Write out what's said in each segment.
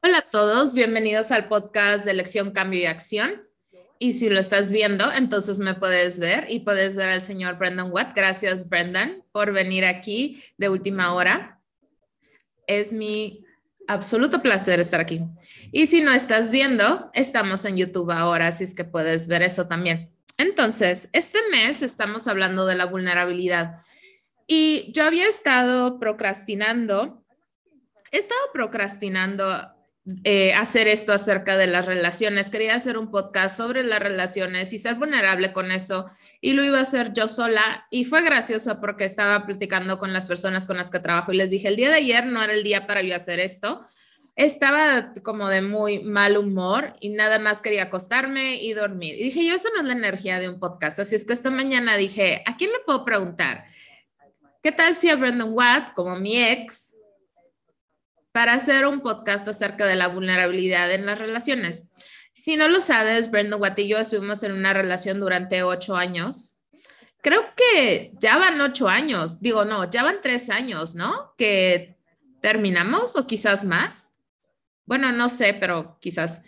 Hola a todos, bienvenidos al podcast de Lección Cambio y Acción. Y si lo estás viendo, entonces me puedes ver y puedes ver al señor Brendan Watt. Gracias, Brendan, por venir aquí de última hora. Es mi absoluto placer estar aquí. Y si no estás viendo, estamos en YouTube ahora, así es que puedes ver eso también. Entonces, este mes estamos hablando de la vulnerabilidad. Y yo había estado procrastinando, he estado procrastinando eh, hacer esto acerca de las relaciones. Quería hacer un podcast sobre las relaciones y ser vulnerable con eso. Y lo iba a hacer yo sola. Y fue gracioso porque estaba platicando con las personas con las que trabajo y les dije, el día de ayer no era el día para yo hacer esto. Estaba como de muy mal humor y nada más quería acostarme y dormir. Y dije, yo, eso no es la energía de un podcast. Así es que esta mañana dije, ¿a quién le puedo preguntar? ¿Qué tal si a Brendan Watt, como mi ex, para hacer un podcast acerca de la vulnerabilidad en las relaciones. Si no lo sabes, Brenda Watt y yo estuvimos en una relación durante ocho años. Creo que ya van ocho años, digo, no, ya van tres años, ¿no? Que terminamos o quizás más. Bueno, no sé, pero quizás.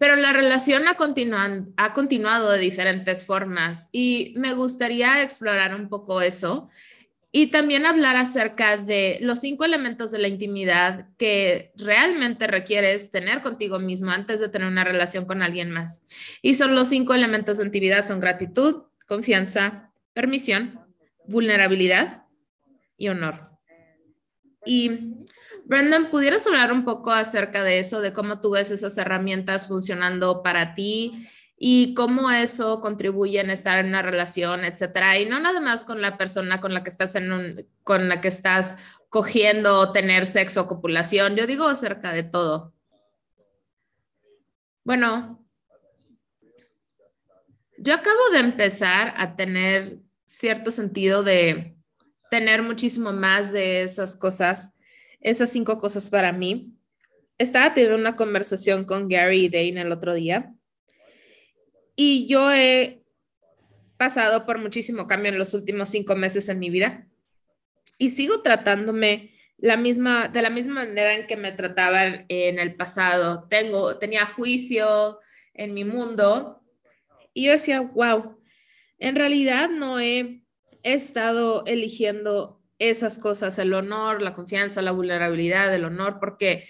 Pero la relación ha, ha continuado de diferentes formas y me gustaría explorar un poco eso y también hablar acerca de los cinco elementos de la intimidad que realmente requieres tener contigo mismo antes de tener una relación con alguien más. Y son los cinco elementos de intimidad, son gratitud, confianza, permisión, vulnerabilidad y honor. Y Brendan, ¿pudieras hablar un poco acerca de eso, de cómo tú ves esas herramientas funcionando para ti y cómo eso contribuye en estar en una relación, etcétera. Y no nada más con la persona con la que estás en un, con la que estás cogiendo, tener sexo o copulación. Yo digo acerca de todo. Bueno, yo acabo de empezar a tener cierto sentido de tener muchísimo más de esas cosas, esas cinco cosas para mí. Estaba teniendo una conversación con Gary y Dane el otro día y yo he pasado por muchísimo cambio en los últimos cinco meses en mi vida. Y sigo tratándome la misma, de la misma manera en que me trataban en el pasado. Tengo, tenía juicio en mi mundo. Y yo decía, wow, en realidad no he, estado eligiendo esas cosas, el honor, la confianza, la vulnerabilidad, el honor, porque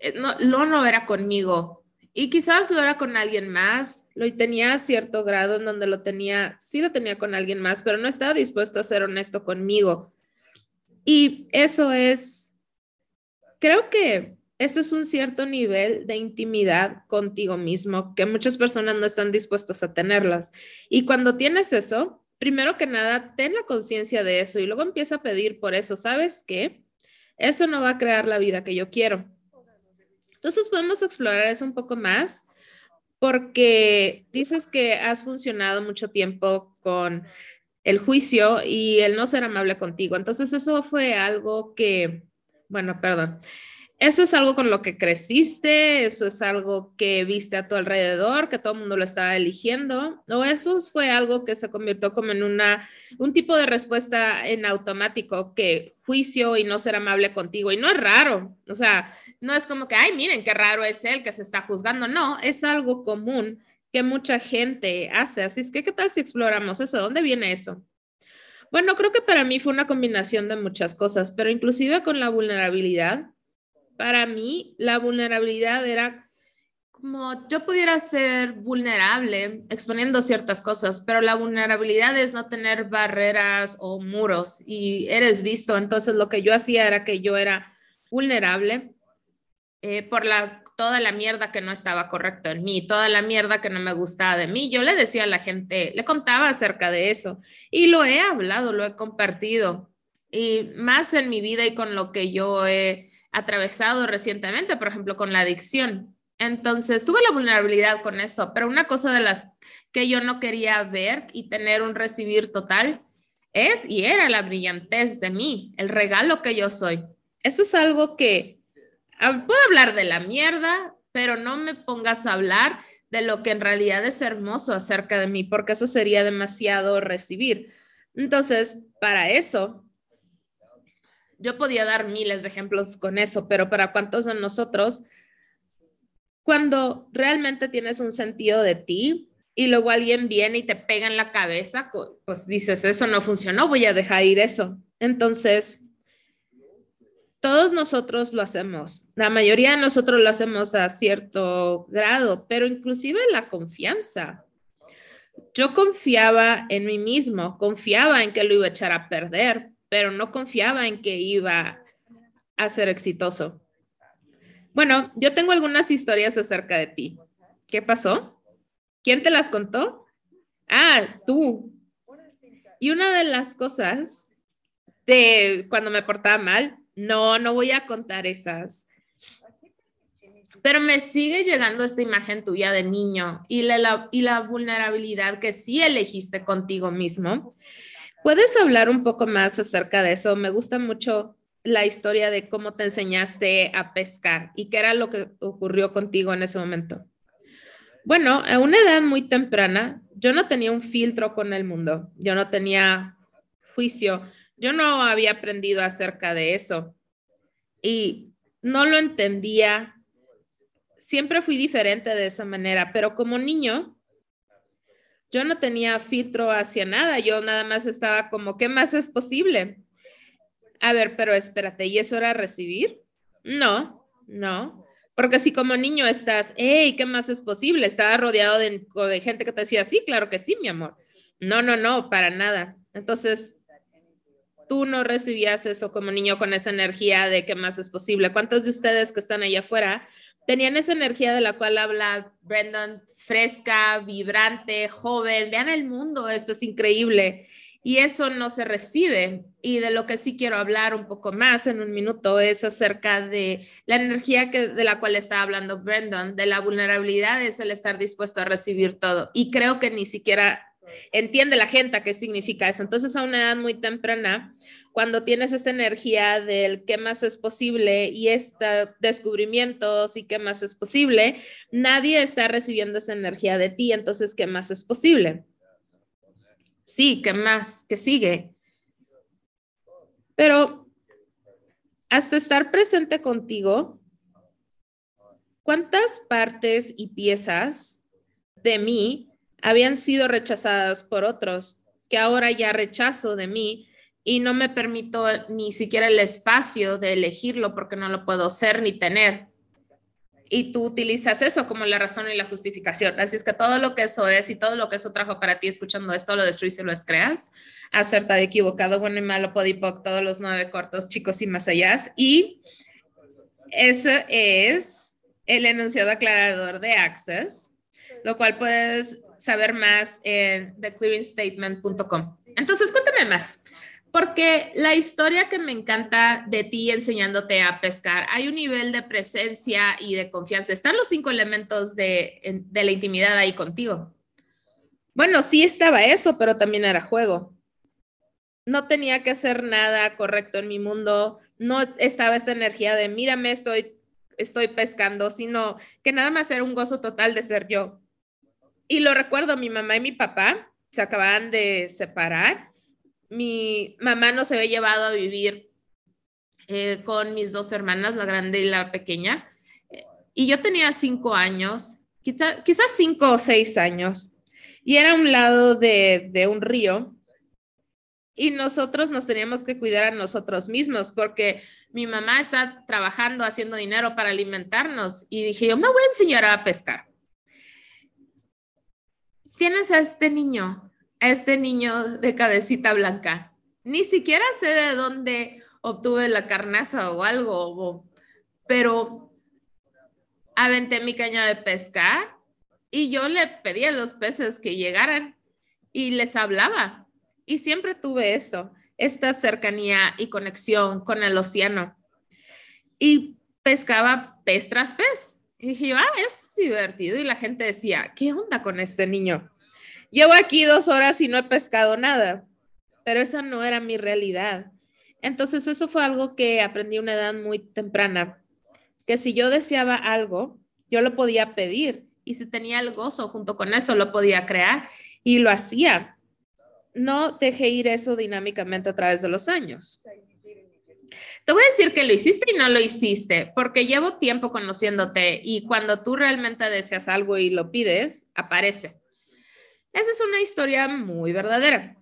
eh, no, no era conmigo, y quizás lo era con alguien más, lo tenía a cierto grado en donde lo tenía, sí lo tenía con alguien más, pero no estaba dispuesto a ser honesto conmigo. Y eso es, creo que eso es un cierto nivel de intimidad contigo mismo que muchas personas no están dispuestos a tenerlas. Y cuando tienes eso, primero que nada, ten la conciencia de eso y luego empieza a pedir por eso. ¿Sabes qué? Eso no va a crear la vida que yo quiero entonces podemos explorar eso un poco más porque dices que has funcionado mucho tiempo con el juicio y el no ser amable contigo. Entonces eso fue algo que, bueno, perdón, eso es algo con lo que creciste, eso es algo que viste a tu alrededor, que todo el mundo lo estaba eligiendo, o eso fue algo que se convirtió como en una, un tipo de respuesta en automático, que juicio y no ser amable contigo, y no es raro, o sea, no es como que, ay, miren qué raro es él que se está juzgando, no, es algo común que mucha gente hace, así es que, ¿qué tal si exploramos eso? ¿Dónde viene eso? Bueno, creo que para mí fue una combinación de muchas cosas, pero inclusive con la vulnerabilidad para mí la vulnerabilidad era como yo pudiera ser vulnerable exponiendo ciertas cosas, pero la vulnerabilidad es no tener barreras o muros y eres visto. Entonces lo que yo hacía era que yo era vulnerable eh, por la, toda la mierda que no estaba correcto en mí, toda la mierda que no me gustaba de mí. Yo le decía a la gente, le contaba acerca de eso y lo he hablado, lo he compartido y más en mi vida y con lo que yo he atravesado recientemente, por ejemplo, con la adicción. Entonces, tuve la vulnerabilidad con eso, pero una cosa de las que yo no quería ver y tener un recibir total es y era la brillantez de mí, el regalo que yo soy. Eso es algo que ah, puedo hablar de la mierda, pero no me pongas a hablar de lo que en realidad es hermoso acerca de mí, porque eso sería demasiado recibir. Entonces, para eso, yo podía dar miles de ejemplos con eso, pero para cuántos de nosotros, cuando realmente tienes un sentido de ti y luego alguien viene y te pega en la cabeza, pues dices, eso no funcionó, voy a dejar ir eso. Entonces, todos nosotros lo hacemos. La mayoría de nosotros lo hacemos a cierto grado, pero inclusive la confianza. Yo confiaba en mí mismo, confiaba en que lo iba a echar a perder, pero no confiaba en que iba a ser exitoso. Bueno, yo tengo algunas historias acerca de ti. ¿Qué pasó? ¿Quién te las contó? Ah, tú. Y una de las cosas de cuando me portaba mal, no, no voy a contar esas. Pero me sigue llegando esta imagen tuya de niño y la, y la vulnerabilidad que sí elegiste contigo mismo. ¿Puedes hablar un poco más acerca de eso? Me gusta mucho la historia de cómo te enseñaste a pescar y qué era lo que ocurrió contigo en ese momento. Bueno, a una edad muy temprana, yo no tenía un filtro con el mundo, yo no tenía juicio, yo no había aprendido acerca de eso y no lo entendía. Siempre fui diferente de esa manera, pero como niño, yo no tenía filtro hacia nada, yo nada más estaba como, ¿qué más es posible? A ver, pero espérate, ¿y eso era recibir? No, no. Porque si como niño estás, hey, ¿qué más es posible? Estaba rodeado de, de gente que te decía, sí, claro que sí, mi amor. No, no, no, para nada. Entonces, tú no recibías eso como niño con esa energía de qué más es posible. ¿Cuántos de ustedes que están allá afuera tenían esa energía de la cual habla Brendan, fresca, vibrante, joven? Vean el mundo, esto es increíble. Y eso no se recibe. Y de lo que sí quiero hablar un poco más en un minuto es acerca de la energía que, de la cual está hablando Brendan, de la vulnerabilidad, es el estar dispuesto a recibir todo. Y creo que ni siquiera entiende la gente qué significa eso. Entonces, a una edad muy temprana, cuando tienes esta energía del qué más es posible y estos descubrimientos y qué más es posible, nadie está recibiendo esa energía de ti. Entonces, ¿qué más es posible? Sí, ¿qué más? ¿Qué sigue? Pero hasta estar presente contigo, ¿cuántas partes y piezas de mí habían sido rechazadas por otros, que ahora ya rechazo de mí y no me permito ni siquiera el espacio de elegirlo porque no lo puedo ser ni tener. Y tú utilizas eso como la razón y la justificación. Así es que todo lo que eso es y todo lo que eso trajo para ti escuchando esto, lo destruyes y lo descreas. Acertado, equivocado, bueno y malo, podipoc, todos los nueve cortos, chicos y más allá. Y ese es el enunciado aclarador de Access, lo cual puedes saber más en theclearingstatement.com. Entonces, cuéntame más, porque la historia que me encanta de ti enseñándote a pescar, hay un nivel de presencia y de confianza. Están los cinco elementos de, la intimidad ahí contigo. Bueno, sí estaba eso, pero también era juego. No tenía que hacer nada correcto en mi mundo, no estaba esa energía de mírame, estoy, estoy pescando, sino que nada más era un gozo total de ser yo. Y lo recuerdo, mi mamá y mi papá se acababan de separar. Mi mamá nos había llevado a vivir eh, con mis dos hermanas, la grande y la pequeña. Y yo tenía cinco años, quizás cinco o seis años. Y era a un lado de, de un río y nosotros nos teníamos que cuidar a nosotros mismos porque mi mamá está trabajando, haciendo dinero para alimentarnos y dije, yo me voy a enseñar a pescar tienes a este niño, a este niño de cabecita blanca. Ni siquiera sé de dónde obtuve la carnaza o algo, pero aventé mi caña de pescar y yo le pedí a los peces que llegaran y les hablaba. Y siempre tuve eso, esta cercanía y conexión con el océano. Y pescaba pez tras pez. Y dije ah, esto es divertido. Y la gente decía, ¿qué onda con este niño? Llevo aquí dos horas y no he pescado nada, pero esa no era mi realidad. Entonces eso fue algo que aprendí a una edad muy temprana, que si yo deseaba algo, yo lo podía pedir y si tenía el gozo junto con eso, lo podía crear y lo hacía. No dejé ir eso dinámicamente a través de los años. Te voy a decir que lo hiciste y no lo hiciste, porque llevo tiempo conociéndote y cuando tú realmente deseas algo y lo pides, aparece. Esa es una historia muy verdadera.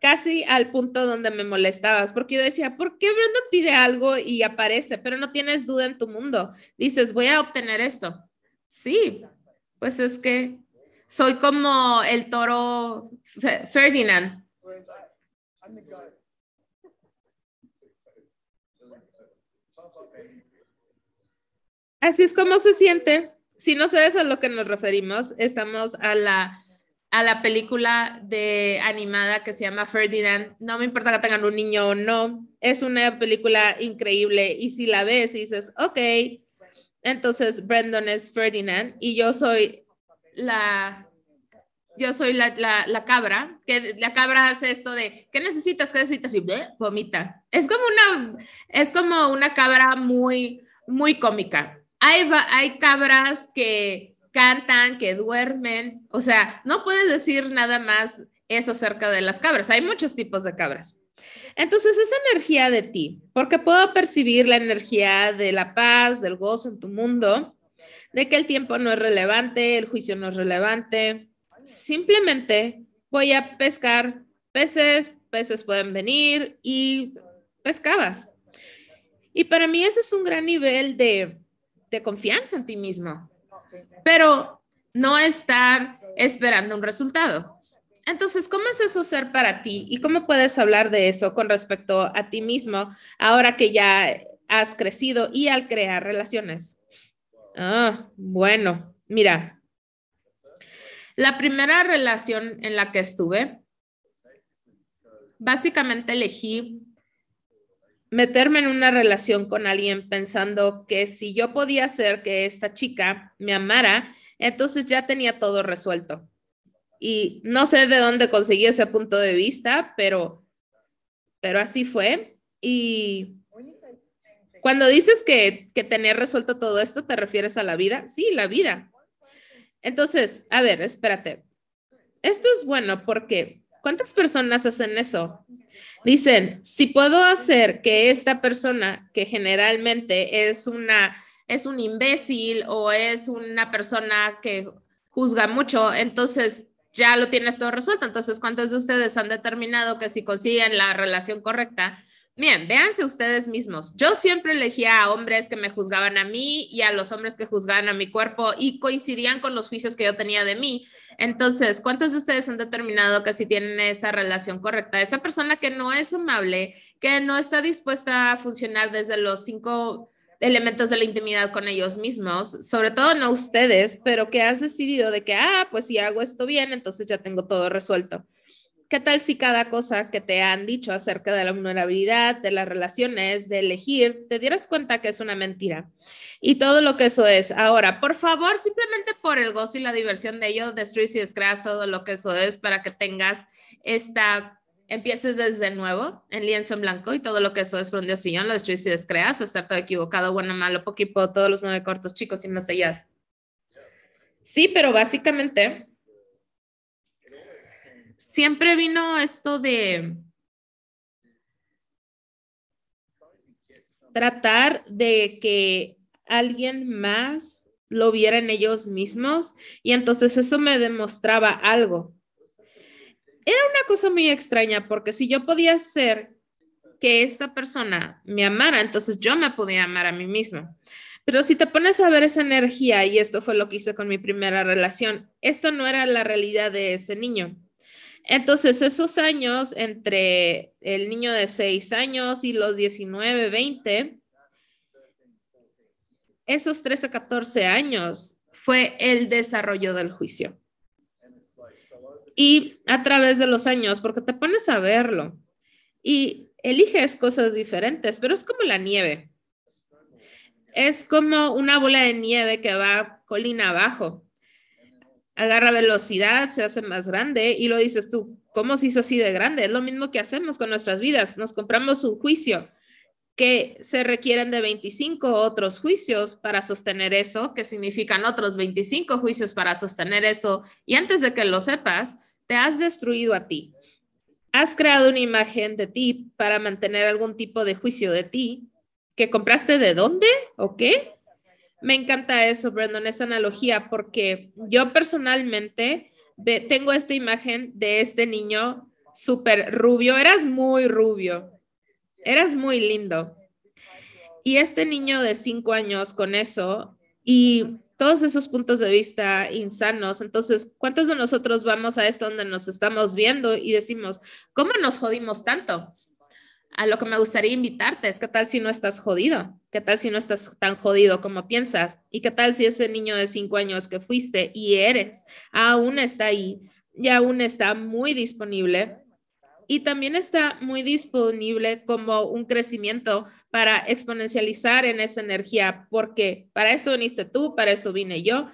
Casi al punto donde me molestabas, porque yo decía, ¿por qué Brenda pide algo y aparece, pero no tienes duda en tu mundo? Dices, voy a obtener esto. Sí, pues es que soy como el toro Ferdinand. Así es como se siente. Si no sabes a lo que nos referimos, estamos a la, a la película de animada que se llama Ferdinand. No me importa que tengan un niño o no, es una película increíble y si la ves y dices, ok, entonces Brandon es Ferdinand y yo soy la yo soy la, la, cabra, que la cabra hace esto de, ¿qué necesitas? ¿Qué necesitas? Y vomita. Es como una, es como una cabra muy, muy cómica. Hay, cabras que cantan, que duermen, o sea, no puedes decir nada más eso acerca de las cabras. Hay muchos tipos de cabras. Entonces, esa energía de ti, porque puedo percibir la energía de la paz, del gozo en tu mundo, de que el tiempo no es relevante, el juicio no es relevante. Simplemente voy a pescar peces, peces pueden venir y pescabas. Y para mí ese es un gran nivel de de confianza en ti mismo, pero no estar esperando un resultado. Entonces, ¿cómo es eso ser para ti y cómo puedes hablar de eso con respecto a ti mismo ahora que ya has crecido y al crear relaciones? Ah, bueno, mira, la primera relación en la que estuve, básicamente elegí meterme en una relación con alguien pensando que si yo podía hacer que esta chica me amara, entonces ya tenía todo resuelto. Y no sé de dónde conseguí ese punto de vista, pero, pero así fue. Y cuando dices que, que tener resuelto todo esto, ¿te refieres a la vida? Sí, la vida. Entonces, a ver, espérate. Esto es bueno porque ¿cuántas personas hacen eso? Dicen, si puedo hacer que esta persona, que generalmente es una, es un imbécil o es una persona que juzga mucho, entonces ya lo tienes todo resuelto. Entonces, ¿cuántos de ustedes han determinado que si consiguen la relación correcta, Bien, véanse ustedes mismos. Yo siempre elegía a hombres que me juzgaban a mí y a los hombres que juzgaban a mi cuerpo y coincidían con los juicios que yo tenía de mí. Entonces, ¿cuántos de ustedes han determinado que si tienen esa relación correcta, esa persona que no es amable, que no está dispuesta a funcionar desde los cinco elementos de la intimidad con ellos mismos, sobre todo no ustedes, pero que has decidido de que, ah, pues si hago esto bien, entonces ya tengo todo resuelto. ¿Qué tal si cada cosa que te han dicho acerca de la vulnerabilidad, de las relaciones, de elegir, te dieras cuenta que es una mentira? Y todo lo que eso es. Ahora, por favor, simplemente por el gozo y la diversión de ello, destruyes y descreas todo lo que eso es para que tengas esta, empieces desde nuevo en lienzo en blanco y todo lo que eso es por un sillón, lo destruyes y descreas, todo equivocado, bueno, malo, poquito, todos los nueve cortos chicos y sé ya. Sí, pero básicamente siempre vino esto de tratar de que alguien más lo viera en ellos mismos y entonces eso me demostraba algo. Era una cosa muy extraña porque si yo podía hacer que esta persona me amara, entonces yo me podía amar a mí misma. Pero si te pones a ver esa energía, y esto fue lo que hice con mi primera relación, esto no era la realidad de ese niño. Entonces, esos años entre el niño de 6 años y los 19, 20, esos 13, 14 años fue el desarrollo del juicio. Y a través de los años, porque te pones a verlo y eliges cosas diferentes, pero es como la nieve. Es como una bola de nieve que va colina abajo agarra velocidad, se hace más grande y lo dices tú, ¿cómo se hizo así de grande? Es lo mismo que hacemos con nuestras vidas, nos compramos un juicio que se requieren de 25 otros juicios para sostener eso, que significan otros 25 juicios para sostener eso, y antes de que lo sepas, te has destruido a ti. has creado una imagen de ti para mantener algún tipo de juicio de ti, que compraste de dónde o qué. Me encanta eso, Brandon, esa analogía, porque yo personalmente tengo esta imagen de este niño súper rubio, eras muy rubio, eras muy lindo. Y este niño de cinco años con eso y todos esos puntos de vista insanos. Entonces, ¿cuántos de nosotros vamos a esto donde nos estamos viendo y decimos, ¿cómo nos jodimos tanto? A lo que me gustaría invitarte es, ¿qué tal si no estás jodido? ¿Qué tal si no estás tan jodido como piensas? ¿Y qué tal si ese niño de cinco años que fuiste y eres aún está ahí y aún está muy disponible y también está muy disponible como un crecimiento para exponencializar en esa energía, porque para eso viniste tú, para eso vine yo.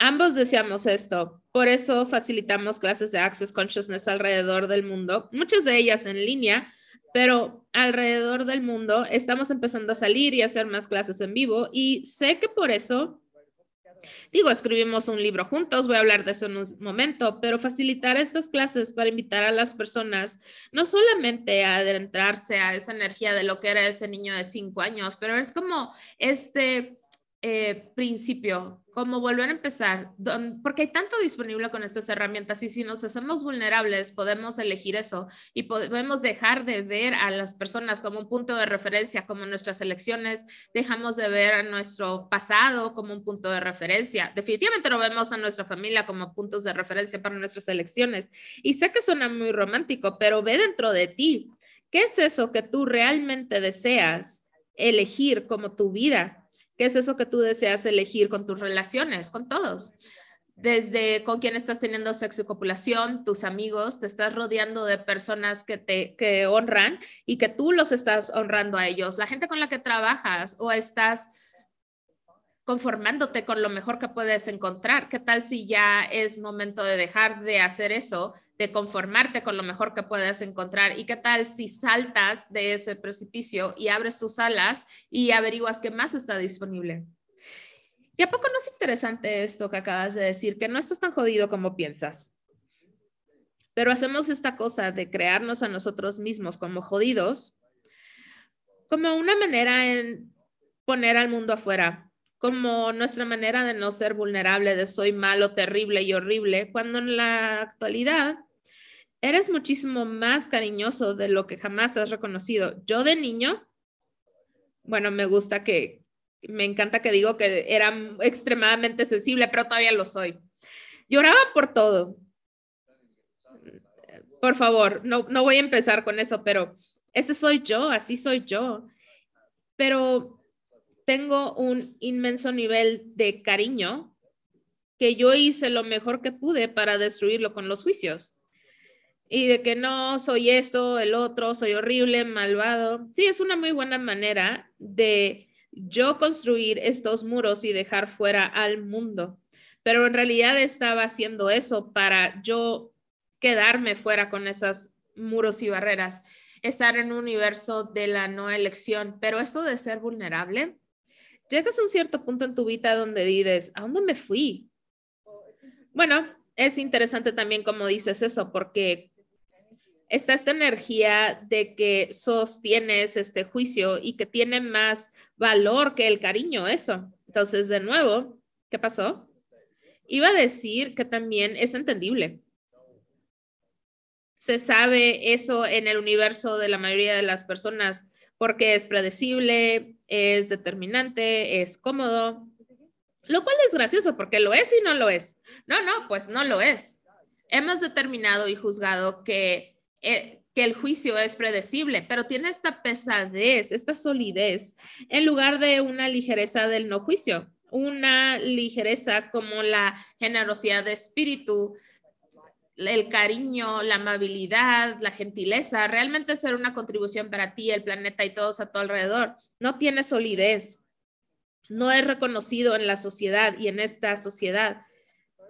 Ambos deseamos esto, por eso facilitamos clases de Access Consciousness alrededor del mundo, muchas de ellas en línea, pero alrededor del mundo estamos empezando a salir y hacer más clases en vivo y sé que por eso Digo, escribimos un libro juntos, voy a hablar de eso en un momento, pero facilitar estas clases para invitar a las personas no solamente a adentrarse a esa energía de lo que era ese niño de cinco años, pero es como este eh, principio, como volver a empezar, porque hay tanto disponible con estas herramientas y si nos hacemos vulnerables podemos elegir eso y podemos dejar de ver a las personas como un punto de referencia, como nuestras elecciones, dejamos de ver a nuestro pasado como un punto de referencia. Definitivamente no vemos a nuestra familia como puntos de referencia para nuestras elecciones. Y sé que suena muy romántico, pero ve dentro de ti. ¿Qué es eso que tú realmente deseas elegir como tu vida? ¿Qué es eso que tú deseas elegir con tus relaciones, con todos? Desde con quién estás teniendo sexo y copulación, tus amigos, te estás rodeando de personas que te que honran y que tú los estás honrando a ellos, la gente con la que trabajas o estás conformándote con lo mejor que puedes encontrar. ¿Qué tal si ya es momento de dejar de hacer eso, de conformarte con lo mejor que puedes encontrar? ¿Y qué tal si saltas de ese precipicio y abres tus alas y averiguas qué más está disponible? ¿Y a poco no es interesante esto que acabas de decir, que no estás tan jodido como piensas? Pero hacemos esta cosa de crearnos a nosotros mismos como jodidos, como una manera en poner al mundo afuera como nuestra manera de no ser vulnerable, de soy malo, terrible y horrible, cuando en la actualidad eres muchísimo más cariñoso de lo que jamás has reconocido. Yo de niño, bueno, me gusta que, me encanta que digo que era extremadamente sensible, pero todavía lo soy. Lloraba por todo. Por favor, no, no voy a empezar con eso, pero ese soy yo, así soy yo. Pero tengo un inmenso nivel de cariño que yo hice lo mejor que pude para destruirlo con los juicios. Y de que no soy esto, el otro, soy horrible, malvado. Sí, es una muy buena manera de yo construir estos muros y dejar fuera al mundo. Pero en realidad estaba haciendo eso para yo quedarme fuera con esos muros y barreras, estar en un universo de la no elección. Pero esto de ser vulnerable, llegas a un cierto punto en tu vida donde dices, ¿a dónde me fui? Bueno, es interesante también como dices eso, porque está esta energía de que sostienes este juicio y que tiene más valor que el cariño, eso. Entonces, de nuevo, ¿qué pasó? Iba a decir que también es entendible. Se sabe eso en el universo de la mayoría de las personas porque es predecible, es determinante, es cómodo, lo cual es gracioso porque lo es y no lo es. No, no, pues no lo es. Hemos determinado y juzgado que, eh, que el juicio es predecible, pero tiene esta pesadez, esta solidez, en lugar de una ligereza del no juicio, una ligereza como la generosidad de espíritu, el cariño, la amabilidad, la gentileza, realmente ser una contribución para ti, el planeta y todos a tu alrededor. No tiene solidez, no es reconocido en la sociedad y en esta sociedad.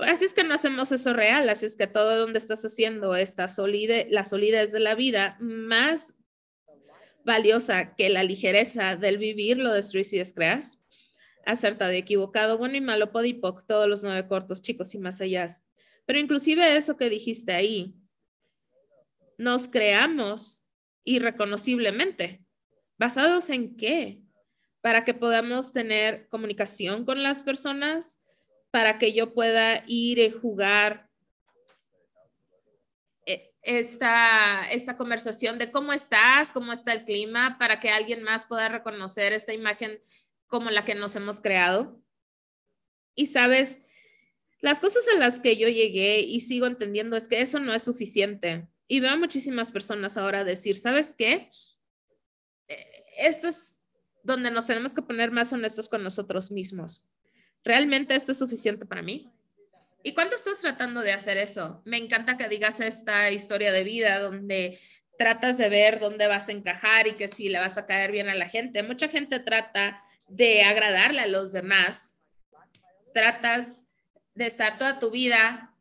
Así es que no hacemos eso real, así es que todo donde estás haciendo esta solidez, la solidez de la vida, más valiosa que la ligereza del vivir, lo destruís y descreas. Acertado y equivocado, bueno y malo, podipoc, todos los nueve cortos, chicos y más allá. Pero inclusive eso que dijiste ahí, nos creamos irreconociblemente. ¿Basados en qué? Para que podamos tener comunicación con las personas, para que yo pueda ir y jugar eh, esta, esta conversación de cómo estás, cómo está el clima, para que alguien más pueda reconocer esta imagen como la que nos hemos creado. Y sabes, las cosas a las que yo llegué y sigo entendiendo es que eso no es suficiente. Y veo a muchísimas personas ahora decir, ¿sabes qué? Eh, esto es donde nos tenemos que poner más honestos con nosotros mismos. ¿Realmente esto es suficiente para mí? ¿Y cuánto estás tratando de hacer eso? Me encanta que digas esta historia de vida donde tratas de ver dónde vas a encajar y que si le vas a caer bien a la gente. Mucha gente trata de agradarle a los demás. Tratas de estar toda tu vida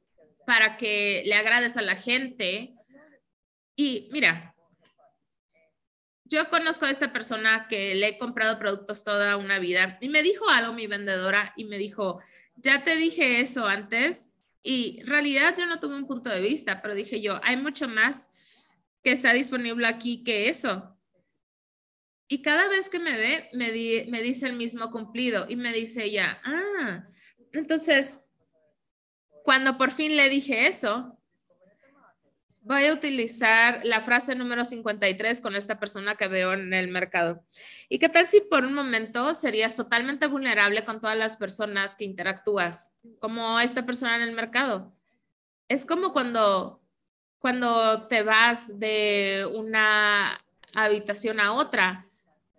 para que le agrades a la gente. Y mira, yo conozco a esta persona que le he comprado productos toda una vida y me dijo algo mi vendedora y me dijo, ya te dije eso antes y en realidad yo no tuve un punto de vista, pero dije yo, hay mucho más que está disponible aquí que eso. Y cada vez que me ve, me, me dice el mismo cumplido y me dice ella, ah, entonces, cuando por fin le dije eso, voy a utilizar la frase número 53 con esta persona que veo en el mercado. ¿Y qué tal si por un momento serías totalmente vulnerable con todas las personas que interactúas, como esta persona en el mercado? Es como cuando, cuando te vas de una habitación a otra.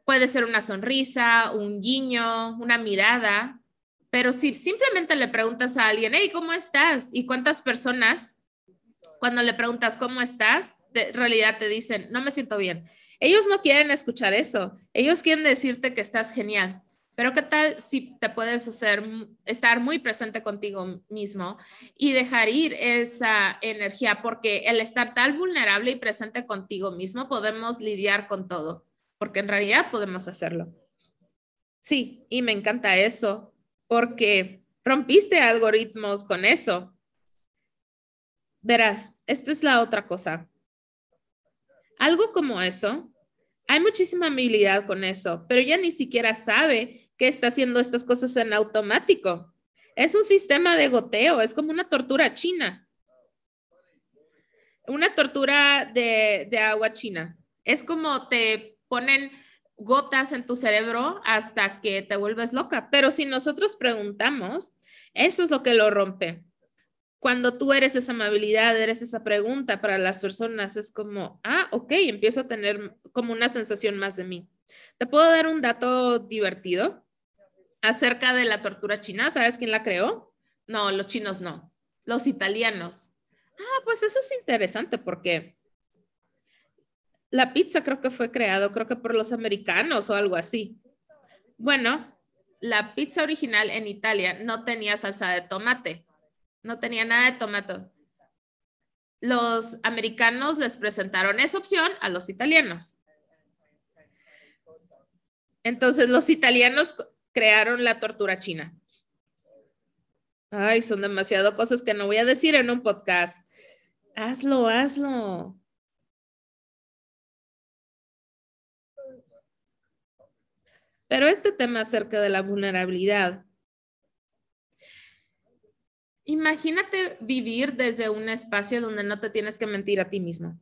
Puede ser una sonrisa, un guiño, una mirada, pero si simplemente le preguntas a alguien, hey, ¿cómo estás? ¿Y cuántas personas cuando le preguntas cómo estás, de realidad te dicen, no me siento bien. Ellos no quieren escuchar eso. Ellos quieren decirte que estás genial. Pero qué tal si te puedes hacer, estar muy presente contigo mismo y dejar ir esa energía, porque el estar tan vulnerable y presente contigo mismo podemos lidiar con todo, porque en realidad podemos hacerlo. Sí, y me encanta eso, porque rompiste algoritmos con eso. Verás, esta es la otra cosa. Algo como eso, hay muchísima habilidad con eso, pero ella ni siquiera sabe que está haciendo estas cosas en automático. Es un sistema de goteo, es como una tortura china. Una tortura de, de agua china. Es como te ponen gotas en tu cerebro hasta que te vuelves loca. Pero si nosotros preguntamos, eso es lo que lo rompe cuando tú eres esa amabilidad, eres esa pregunta para las personas, es como, ah, ok, empiezo a tener como una sensación más de mí. Te puedo dar un dato divertido acerca de la tortura china. ¿Sabes quién la creó? No, los chinos no, los italianos. Ah, pues eso es interesante porque la pizza creo que fue creado, creo que por los americanos o algo así. Bueno, la pizza original en Italia no tenía salsa de tomate no tenía nada de tomato. Los americanos les presentaron esa opción a los italianos. Entonces los italianos crearon la tortura china. Ay, son demasiado cosas que no voy a decir en un podcast. Hazlo, hazlo. Pero este tema acerca de la vulnerabilidad Imagínate vivir desde un espacio donde no te tienes que mentir a ti mismo.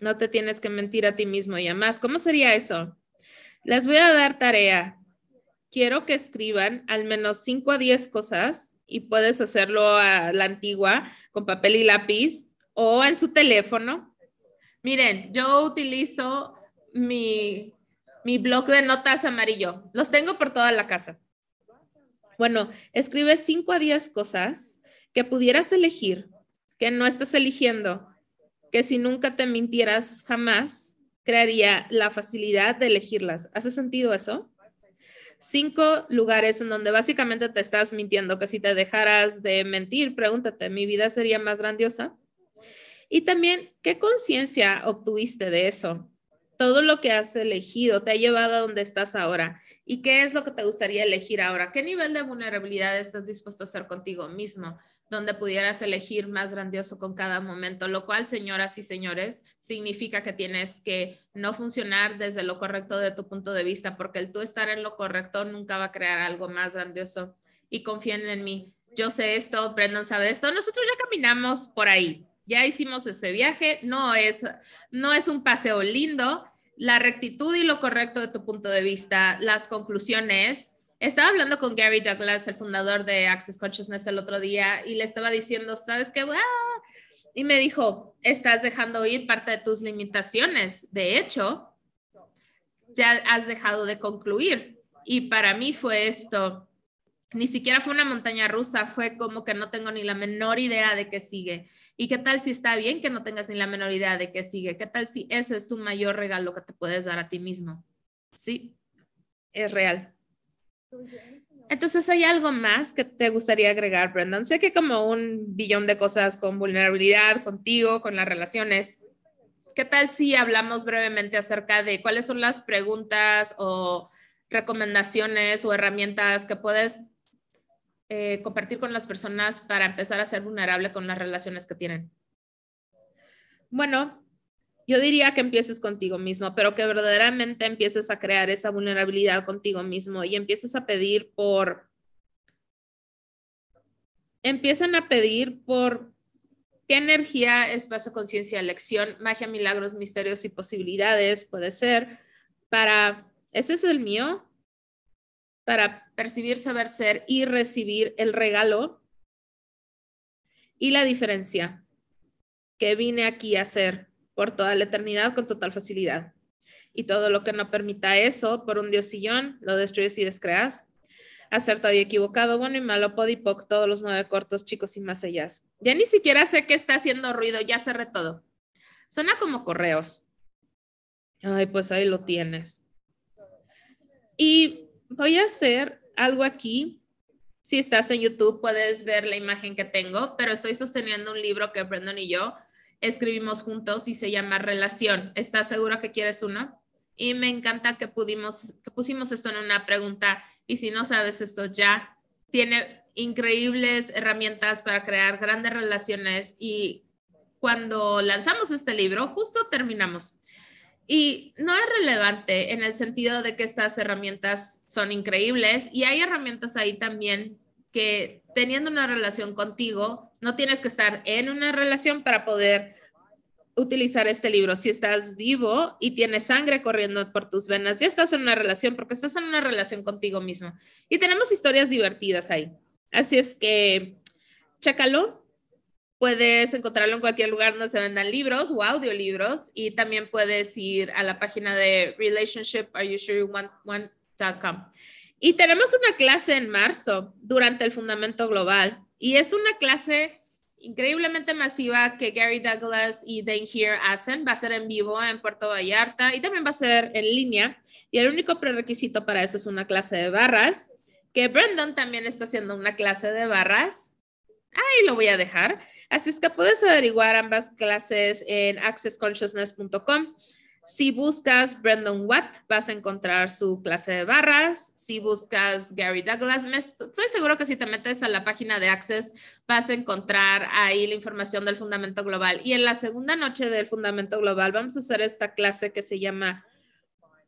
No te tienes que mentir a ti mismo y además, ¿cómo sería eso? Les voy a dar tarea. Quiero que escriban al menos 5 a 10 cosas y puedes hacerlo a la antigua con papel y lápiz o en su teléfono. Miren, yo utilizo mi, mi blog de notas amarillo. Los tengo por toda la casa. Bueno, escribe 5 a 10 cosas que pudieras elegir, que no estás eligiendo, que si nunca te mintieras jamás, crearía la facilidad de elegirlas. ¿Hace sentido eso? Cinco lugares en donde básicamente te estás mintiendo, que si te dejaras de mentir, pregúntate, ¿mi vida sería más grandiosa? Y también, ¿qué conciencia obtuviste de eso? Todo lo que has elegido te ha llevado a donde estás ahora. ¿Y qué es lo que te gustaría elegir ahora? ¿Qué nivel de vulnerabilidad estás dispuesto a hacer contigo mismo? Donde pudieras elegir más grandioso con cada momento, lo cual, señoras y señores, significa que tienes que no funcionar desde lo correcto de tu punto de vista, porque el tú estar en lo correcto nunca va a crear algo más grandioso. Y confíen en mí. Yo sé esto, Brendan sabe esto. Nosotros ya caminamos por ahí ya hicimos ese viaje, no es, no es un paseo lindo, la rectitud y lo correcto de tu punto de vista, las conclusiones. Estaba hablando con Gary Douglas, el fundador de Access Consciousness, el otro día y le estaba diciendo, ¿sabes qué? Y me dijo, estás dejando ir parte de tus limitaciones. De hecho, ya has dejado de concluir. Y para mí fue esto, ni siquiera fue una montaña rusa, fue como que no tengo ni la menor idea de qué sigue. ¿Y qué tal si está bien que no tengas ni la menor idea de qué sigue? ¿Qué tal si ese es tu mayor regalo que te puedes dar a ti mismo? Sí, es real. Entonces, ¿hay algo más que te gustaría agregar, Brendan? Sé que como un billón de cosas con vulnerabilidad, contigo, con las relaciones. ¿Qué tal si hablamos brevemente acerca de cuáles son las preguntas o recomendaciones o herramientas que puedes eh, compartir con las personas para empezar a ser vulnerable con las relaciones que tienen? Bueno, yo diría que empieces contigo mismo, pero que verdaderamente empieces a crear esa vulnerabilidad contigo mismo y empieces a pedir por, empiezan a pedir por qué energía, espacio, conciencia, elección, magia, milagros, misterios y posibilidades puede ser para, ese es el mío, para percibir, saber ser y recibir el regalo y la diferencia que vine aquí a hacer por toda la eternidad con total facilidad. Y todo lo que no permita eso, por un diosillón, lo destruyes y descreas. Acertado y equivocado, bueno y malo, podipoc, todos los nueve cortos, chicos y más allá. Ya ni siquiera sé qué está haciendo ruido, ya cerré todo. Suena como correos. Ay, pues ahí lo tienes. Y voy a hacer algo aquí. Si estás en YouTube, puedes ver la imagen que tengo, pero estoy sosteniendo un libro que Brendan y yo escribimos juntos y se llama Relación. ¿Estás segura que quieres uno? Y me encanta que pudimos, que pusimos esto en una pregunta. Y si no sabes esto ya, tiene increíbles herramientas para crear grandes relaciones. Y cuando lanzamos este libro, justo terminamos. Y no es relevante en el sentido de que estas herramientas son increíbles y hay herramientas ahí también que teniendo una relación contigo, no tienes que estar en una relación para poder utilizar este libro. Si estás vivo y tienes sangre corriendo por tus venas, ya estás en una relación porque estás en una relación contigo mismo. Y tenemos historias divertidas ahí. Así es que chécalo, Puedes encontrarlo en cualquier lugar donde se vendan libros o audiolibros y también puedes ir a la página de relationshipareyousure.com. Y tenemos una clase en marzo durante el Fundamento Global y es una clase increíblemente masiva que Gary Douglas y Dane Here hacen. Va a ser en vivo en Puerto Vallarta y también va a ser en línea. Y el único prerequisito para eso es una clase de barras, que Brendan también está haciendo una clase de barras ahí lo voy a dejar. Así es que puedes averiguar ambas clases en accessconsciousness.com. Si buscas Brendan Watt, vas a encontrar su clase de barras. Si buscas Gary Douglas, estoy seguro que si te metes a la página de Access, vas a encontrar ahí la información del Fundamento Global. Y en la segunda noche del Fundamento Global vamos a hacer esta clase que se llama,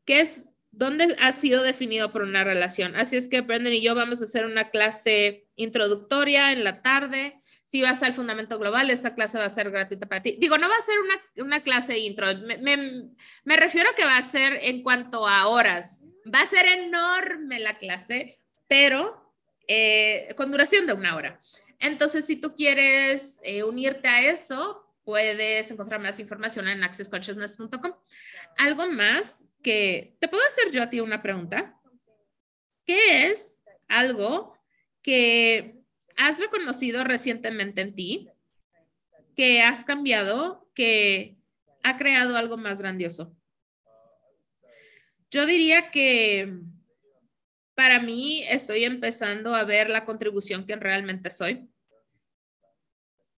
¿qué es ¿Dónde ha sido definido por una relación? Así es que Brendan y yo vamos a hacer una clase introductoria en la tarde. Si vas al Fundamento Global, esta clase va a ser gratuita para ti. Digo, no va a ser una, una clase intro. Me, me, refiero a que va a ser en cuanto a horas. Va a ser enorme la clase, pero eh, con duración de una hora. Entonces, si tú quieres eh, unirte a eso, puedes encontrar más información en accessconsciousness.com. Algo más que te puedo hacer yo a ti una pregunta. ¿Qué es algo que has reconocido recientemente en ti, que has cambiado, que ha creado algo más grandioso? Yo diría que para mí estoy empezando a ver la contribución que realmente soy.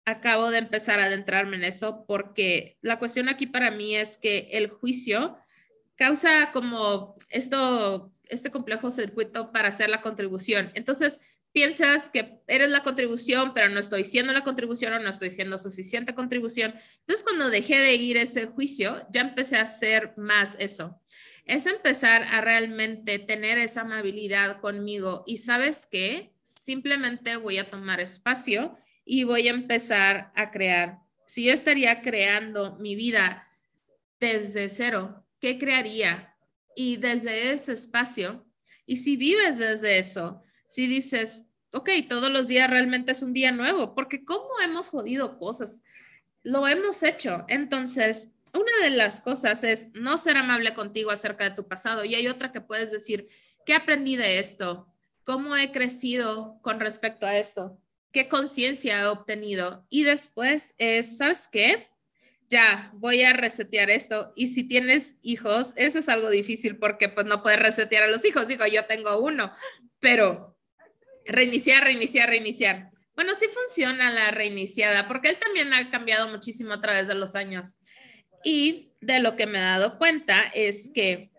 Acabo de empezar a adentrarme en eso porque la cuestión aquí para mí es que el juicio causa como esto, este complejo circuito para hacer la contribución. Entonces, piensas que eres la contribución, pero no estoy siendo la contribución o no estoy siendo suficiente contribución. Entonces, cuando dejé de ir ese juicio, ya empecé a hacer más eso. Es empezar a realmente tener esa amabilidad conmigo y sabes qué, simplemente voy a tomar espacio y voy a empezar a crear. Si yo estaría creando mi vida desde cero, ¿qué crearía? Y desde ese espacio, y si vives desde eso, si dices, ok, todos los días realmente es un día nuevo, porque ¿cómo hemos jodido cosas? Lo hemos hecho. Entonces, una de las cosas es no ser amable contigo acerca de tu pasado y hay otra que puedes decir, ¿qué aprendí de esto? ¿Cómo he crecido con respecto a esto? ¿Qué conciencia he obtenido? Y después es, ¿sabes qué? Ya, voy a resetear esto. Y si tienes hijos, eso es algo difícil porque pues no puedes resetear a los hijos. Digo, yo tengo uno, pero reiniciar, reiniciar, reiniciar. Bueno, sí funciona la reiniciada porque él también ha cambiado muchísimo a través de los años. Y de lo que me he dado cuenta es que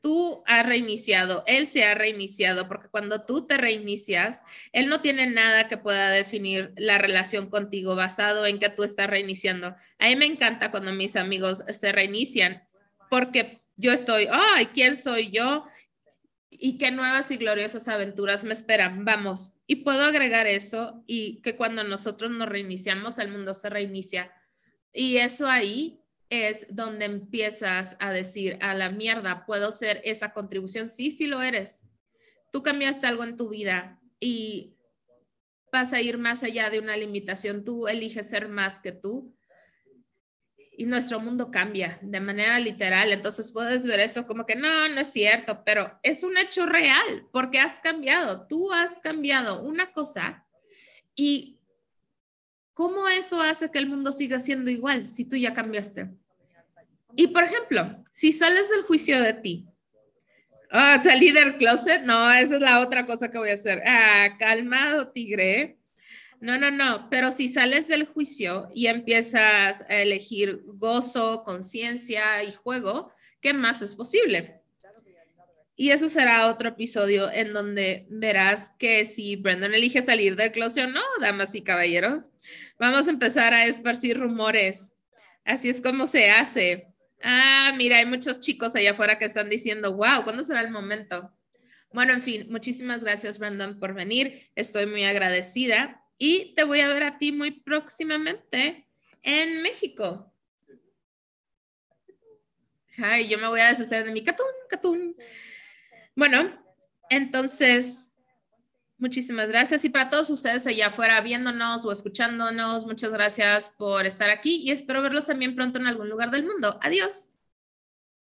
tú has reiniciado, él se ha reiniciado, porque cuando tú te reinicias, él no tiene nada que pueda definir la relación contigo basado en que tú estás reiniciando. A mí me encanta cuando mis amigos se reinician, porque yo estoy, ay, ¿quién soy yo? Y qué nuevas y gloriosas aventuras me esperan. Vamos. Y puedo agregar eso y que cuando nosotros nos reiniciamos, el mundo se reinicia. Y eso ahí es donde empiezas a decir, a la mierda, puedo ser esa contribución. Sí, sí lo eres. Tú cambiaste algo en tu vida y vas a ir más allá de una limitación. Tú eliges ser más que tú. Y nuestro mundo cambia de manera literal. Entonces puedes ver eso como que no, no es cierto, pero es un hecho real porque has cambiado. Tú has cambiado una cosa y ¿Cómo eso hace que el mundo siga siendo igual si tú ya cambiaste? Y por ejemplo, si sales del juicio de ti, ah, salí del closet, no, esa es la otra cosa que voy a hacer. Ah, calmado, tigre. No, no, no, pero si sales del juicio y empiezas a elegir gozo, conciencia y juego, ¿qué más es posible? Y eso será otro episodio en donde verás que si Brendan elige salir del closet o no, damas y caballeros, vamos a empezar a esparcir rumores. Así es como se hace. Ah, mira, hay muchos chicos allá afuera que están diciendo, wow, ¿cuándo será el momento? Bueno, en fin, muchísimas gracias, Brendan, por venir. Estoy muy agradecida y te voy a ver a ti muy próximamente en México. Ay, yo me voy a deshacer de mi catún, catún. Bueno, entonces, muchísimas gracias. Y para todos ustedes allá afuera viéndonos o escuchándonos, muchas gracias por estar aquí y espero verlos también pronto en algún lugar del mundo. Adiós.